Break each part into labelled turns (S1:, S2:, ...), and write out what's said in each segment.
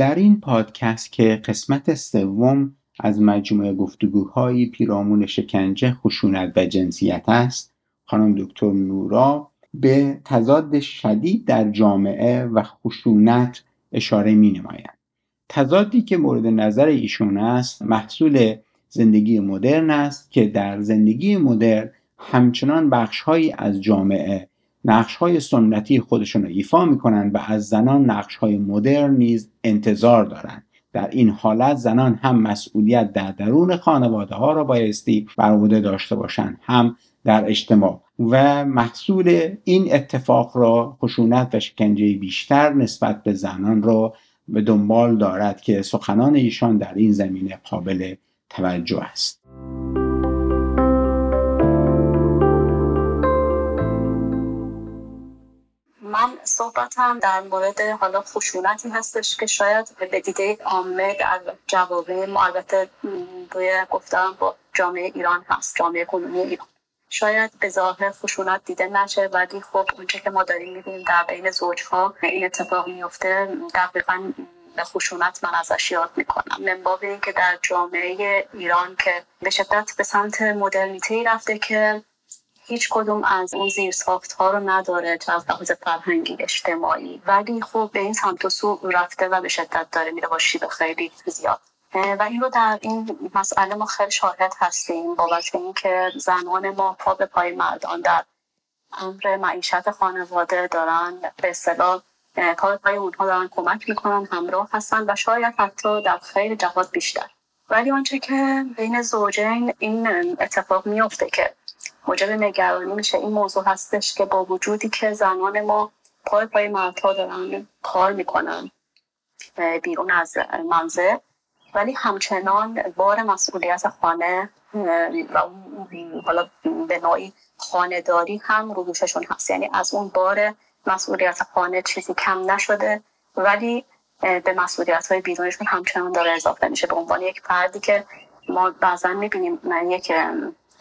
S1: در این پادکست که قسمت سوم از مجموعه گفتگوهای پیرامون شکنجه خشونت و جنسیت است خانم دکتر نورا به تضاد شدید در جامعه و خشونت اشاره می نمایند تضادی که مورد نظر ایشون است محصول زندگی مدرن است که در زندگی مدرن همچنان بخشهایی از جامعه نقش های سنتی خودشون رو ایفا می‌کنن و از زنان نقش های مدرن نیز انتظار دارند در این حالت زنان هم مسئولیت در درون خانواده ها را بایستی بر عهده داشته باشند هم در اجتماع. و محصول این اتفاق را خشونت و شکنجه بیشتر نسبت به زنان را به دنبال دارد که سخنان ایشان در این زمینه قابل توجه است.
S2: من صحبتم در مورد حالا خشونتی هستش که شاید به دیده عامه در جوابه ما البته روی گفتم با جامعه ایران هست جامعه کنونی ایران. شاید به ظاهر خشونت دیده نشه ولی خب اونچه که ما داریم می‌بینیم در بین زوجها این اتفاق میفته دقیقا به خشونت من ازش یاد می‌کنم. من باب که در جامعه ایران که به شدت به سمت مدرنیته رفته که هیچ کدوم از اون زیر ساخت ها رو نداره چه از لحاظ فرهنگی اجتماعی. ولی خب به این سمت و سو رفته و به شدت داره میره با شیب خیلی زیاد. و این رو در این مسئله ما خیلی شاهد هستیم بابت اینکه زنان ما پا به پای مردان در امر معیشت خانواده دارن. به اصطلاح پا پای اونها دارن کمک می‌کنن همراه هستن و شاید حتی در خیلی جهات بیشتر. ولی آنچه که بین زوجین این اتفاق میفته که موجب نگرانی میشه. این موضوع هستش که با وجودی که زنان ما پای پای مردها دارن کار می‌کنن بیرون از منزل ولی همچنان بار مسئولیت خانه و حالا به نوعی خانهداری هم رو دوششون هست. یعنی از اون بار مسئولیت خانه چیزی کم نشده ولی به مسئولیت های بیرونشون همچنان داره اضافه میشه. به عنوان یک فردی که ما بعضا می‌بینیم یک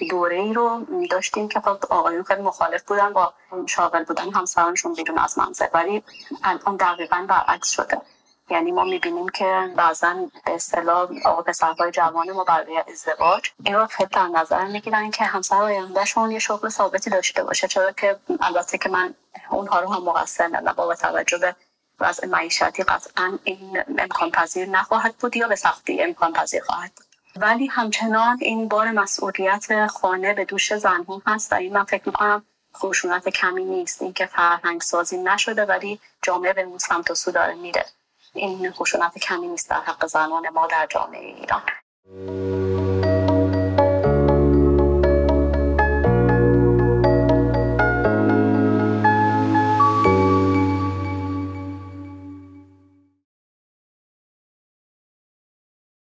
S2: دوره ای رو داشتیم که خب آقایون خیلی مخالف بودن با شاغل بودن همسرانشون بیرون از منزل. ولی الان دقیقا برعکس شده. یعنی ما می‌بینیم که بعضا به اصطلاح آقا پسرهای جوان ما برای ازدواج این رو خیلی در نظر می‌گیرن که همسر آیندهشون یه شغل ثابتی داشته باشه. چرا که البته که من اونها رو هم مقصر ندارم با توجه به وضع معیشتی. قطعا این امکان پذیر نخواهد بود یا به سختی امکان پذیر خواهد بود. ولی همچنان این بار مسئولیت خانه به دوش زنها هست و این من فکر می‌کنم خشونت کمی نیست. اینکه فرهنگ سازی نشده ولی جامعه به اون سمت سو داره میره. این خشونت کمی نیست در حق زنان ما در جامعه ایران.